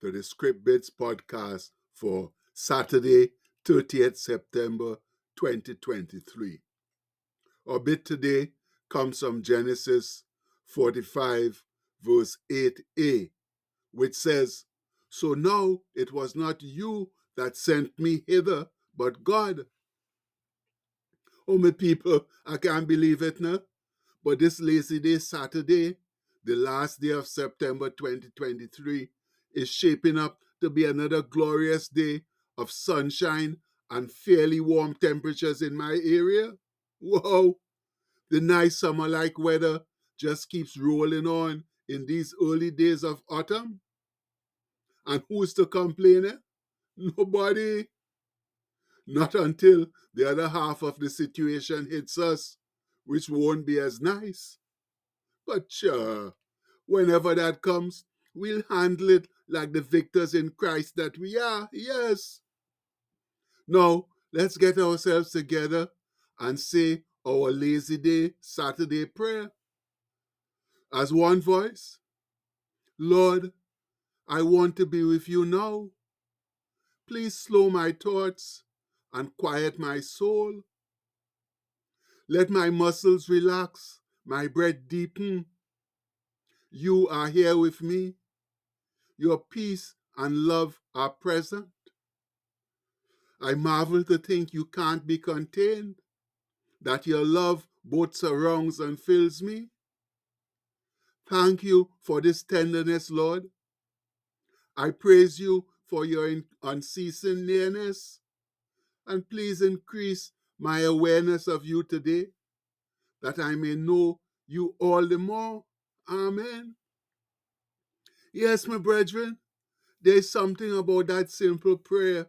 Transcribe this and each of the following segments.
to the Script Bits podcast for Saturday, 30th September 2023. Our bit today comes from Genesis 45, verse 8a, which says, So now it was not you that sent me hither, but God. Oh, my people, I can't believe it now. But this lazy day, Saturday, the last day of September 2023, is shaping up to be another glorious day of sunshine and fairly warm temperatures in my area. Whoa! The nice summer like weather just keeps rolling on in these early days of autumn. And who's to complain? Eh? Nobody. Not until the other half of the situation hits us, which won't be as nice. But sure, whenever that comes, we'll handle it like the victors in Christ that we are, yes. Now, let's get ourselves together and say our lazy day Saturday prayer. As one voice, Lord, I want to be with you now. Please slow my thoughts and quiet my soul. Let my muscles relax, my breath deepen. You are here with me. Your peace and love are present. I marvel to think you can't be contained, that your love both surrounds and fills me. Thank you for this tenderness, Lord. I praise you for your unceasing nearness, and please increase my awareness of you today, that I may know you all the more. Amen. Yes, my brethren, there's something about that simple prayer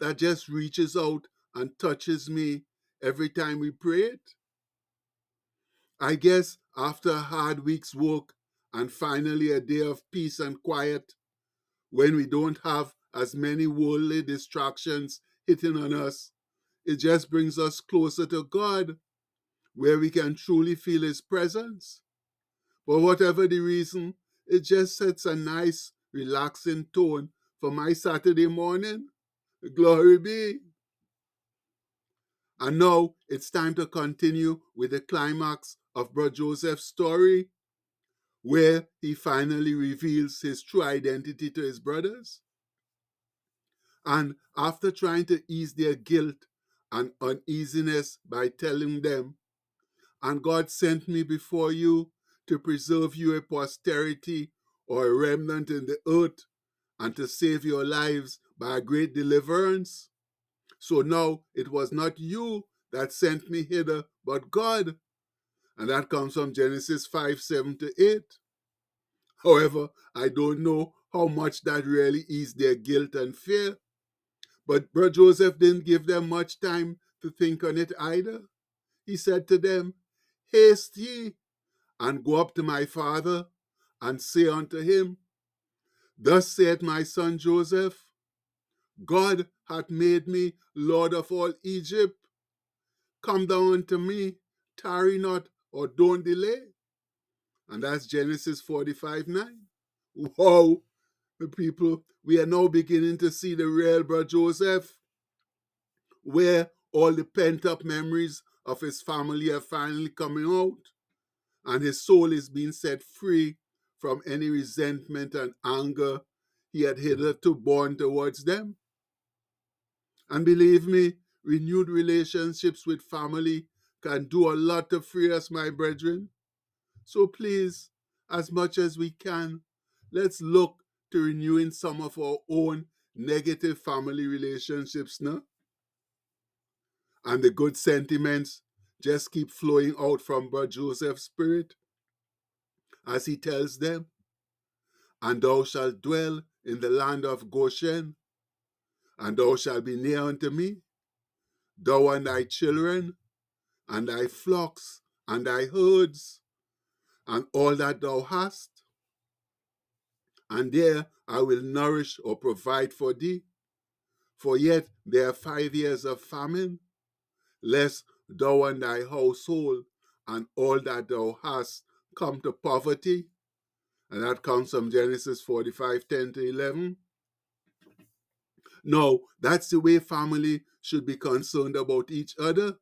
that just reaches out and touches me every time we pray it. I guess after a hard week's work and finally a day of peace and quiet, when we don't have as many worldly distractions hitting on us, it just brings us closer to God, where we can truly feel His presence. But whatever the reason, it just sets a nice, relaxing tone for my Saturday morning. Glory be. And now it's time to continue with the climax of Brother Joseph's story, where he finally reveals his true identity to his brothers. And after trying to ease their guilt and uneasiness by telling them, And God sent me before you to preserve you a posterity or a remnant in the earth and to save your lives by a great deliverance. So now it was not you that sent me hither, but God. And that comes from Genesis 5 7 to 8. However, I don't know how much that really eased their guilt and fear. But Brother Joseph didn't give them much time to think on it either. He said to them, Haste ye, and go up to my father, and say unto him, Thus saith my son Joseph, God hath made me Lord of all Egypt. Come down unto me, tarry not, or don't delay. And that's Genesis 45 9. Wow, the people, we are now beginning to see the real Brother Joseph, where all the pent up memories of his family are finally coming out and his soul is being set free from any resentment and anger he had hitherto borne towards them. And believe me, renewed relationships with family can do a lot to free us, my brethren. So please, as much as we can, let's look to renewing some of our own negative family relationships now. And the good sentiments just keep flowing out from Brother Joseph's spirit as he tells them, And thou shalt dwell in the land of Goshen, and thou shalt be near unto me, thou and thy children, and thy flocks, and thy herds, and all that thou hast. And there I will nourish or provide for thee. For yet there are five years of famine, lest thou and thy household and all that thou hast come to poverty. And that comes from Genesis 45 10 to 11. No, that's the way family should be concerned about each other,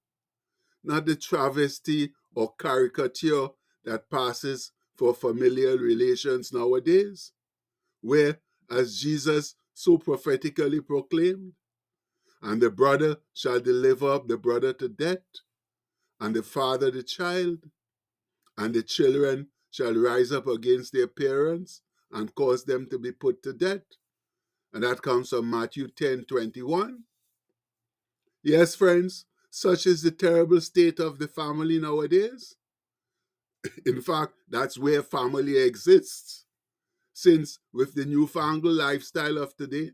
not the travesty or caricature that passes for familial relations nowadays, where, as Jesus so prophetically proclaimed, and the brother shall deliver up the brother to death, and the father the child, and the children shall rise up against their parents and cause them to be put to death. And that comes from Matthew 10 21. Yes, friends, such is the terrible state of the family nowadays. In fact, that's where family exists. Since, with the newfangled lifestyle of today,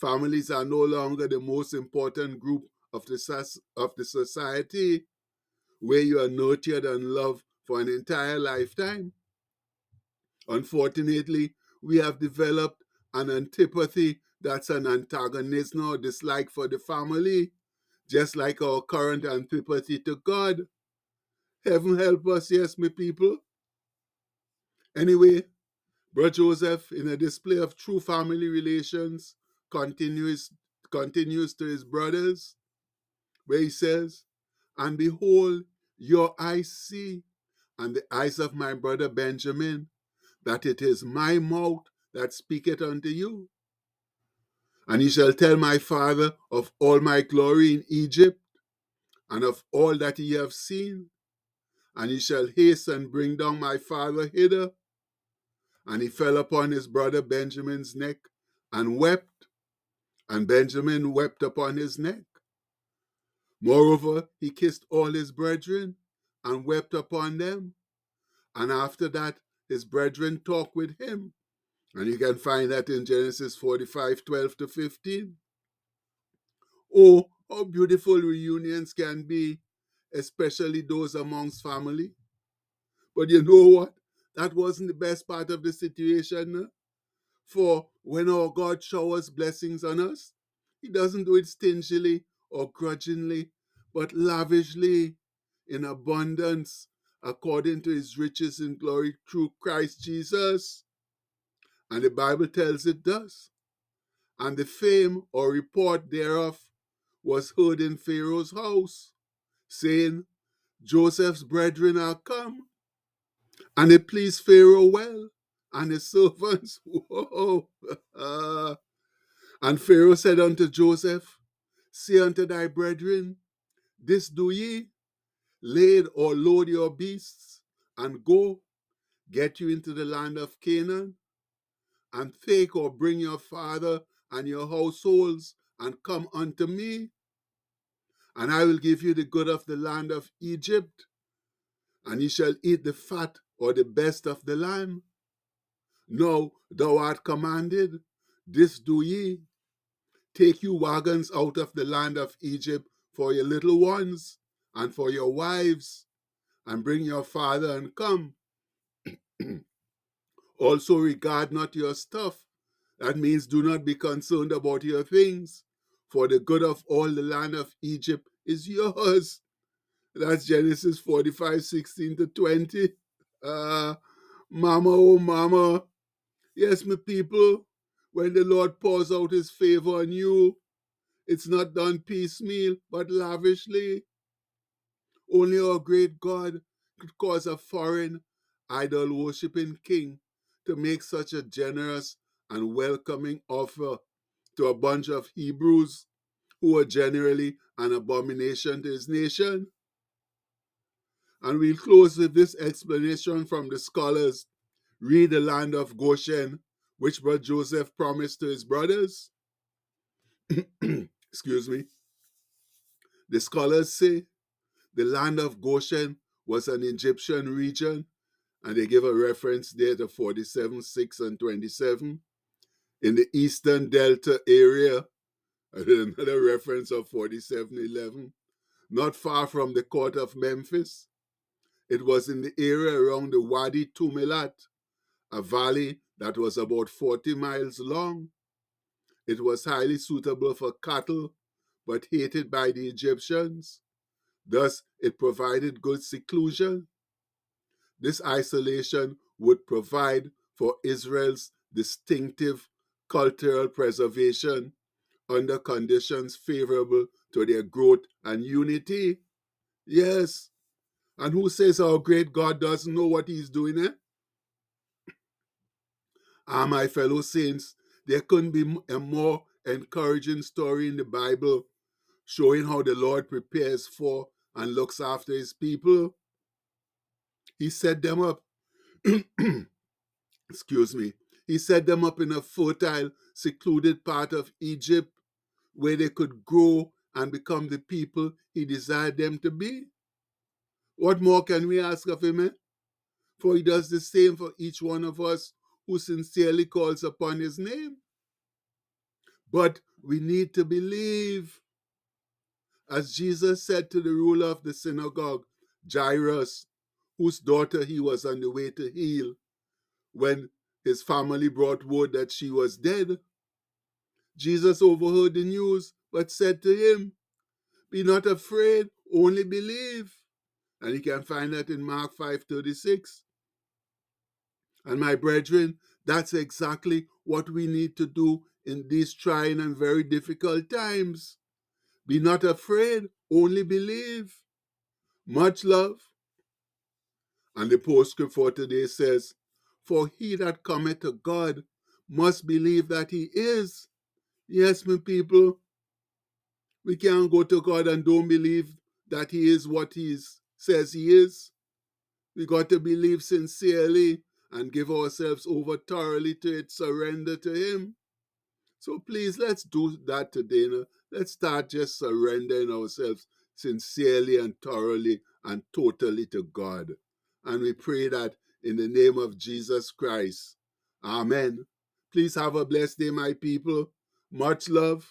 families are no longer the most important group of the, of the society where you are nurtured and loved for an entire lifetime. Unfortunately, we have developed an antipathy that's an antagonism or dislike for the family, just like our current antipathy to God. Heaven help us, yes, my people. Anyway, Brother Joseph, in a display of true family relations, continues continues to his brothers, where he says, And behold, your eyes see, and the eyes of my brother Benjamin, that it is my mouth that speaketh unto you. And he shall tell my father of all my glory in Egypt, and of all that ye have seen. And he shall hasten bring down my father hither. And he fell upon his brother Benjamin's neck and wept, and Benjamin wept upon his neck. Moreover, he kissed all his brethren and wept upon them. And after that, his brethren talked with him. And you can find that in Genesis 45 12 to 15. Oh, how beautiful reunions can be, especially those amongst family. But you know what? That wasn't the best part of the situation. For when our God showers blessings on us, He doesn't do it stingily or grudgingly, but lavishly, in abundance, according to His riches in glory through Christ Jesus. And the Bible tells it does. And the fame or report thereof was heard in Pharaoh's house, saying, Joseph's brethren are come. And it pleased Pharaoh well, and his servants. Whoa. Uh, and Pharaoh said unto Joseph, Say unto thy brethren, This do ye, lade or load your beasts, and go, get you into the land of Canaan, and take or bring your father and your households, and come unto me, and I will give you the good of the land of Egypt, and ye shall eat the fat or the best of the land. No, thou art commanded, this do ye. Take you wagons out of the land of Egypt for your little ones and for your wives, and bring your father and come. also regard not your stuff. That means do not be concerned about your things, for the good of all the land of Egypt is yours. That's Genesis 45, 16 to 20. Uh, mama, oh mama. Yes, my people, when the Lord pours out his favor on you, it's not done piecemeal, but lavishly. Only our great God could cause a foreign, idol worshipping king to make such a generous and welcoming offer to a bunch of Hebrews who were generally an abomination to his nation. And we'll close with this explanation from the scholars. Read the land of Goshen, which Brother Joseph promised to his brothers. Excuse me. The scholars say the land of Goshen was an Egyptian region, and they give a reference there to 47, 6, and 27. In the eastern delta area, another reference of 47, 11, not far from the court of Memphis. It was in the area around the Wadi Tumilat, a valley that was about 40 miles long. It was highly suitable for cattle, but hated by the Egyptians. Thus, it provided good seclusion. This isolation would provide for Israel's distinctive cultural preservation under conditions favorable to their growth and unity. Yes. And who says our great God doesn't know what he's doing, eh? Ah, my fellow saints, there couldn't be a more encouraging story in the Bible showing how the Lord prepares for and looks after his people. He set them up. Excuse me. He set them up in a fertile, secluded part of Egypt where they could grow and become the people he desired them to be. What more can we ask of him? Eh? For he does the same for each one of us who sincerely calls upon his name. But we need to believe. As Jesus said to the ruler of the synagogue, Jairus, whose daughter he was on the way to heal, when his family brought word that she was dead. Jesus overheard the news, but said to him, Be not afraid, only believe. And you can find that in Mark 5:36. And my brethren, that's exactly what we need to do in these trying and very difficult times. Be not afraid, only believe. Much love. And the postscript for today says, For he that cometh to God must believe that he is. Yes, my people, we can't go to God and don't believe that he is what he says he is. We got to believe sincerely and give ourselves over thoroughly to it, surrender to him. So please, let's do that today. Now. Let's start just surrendering ourselves sincerely and thoroughly and totally to God. And we pray that in the name of Jesus Christ. Amen. Please have a blessed day, my people. Much love.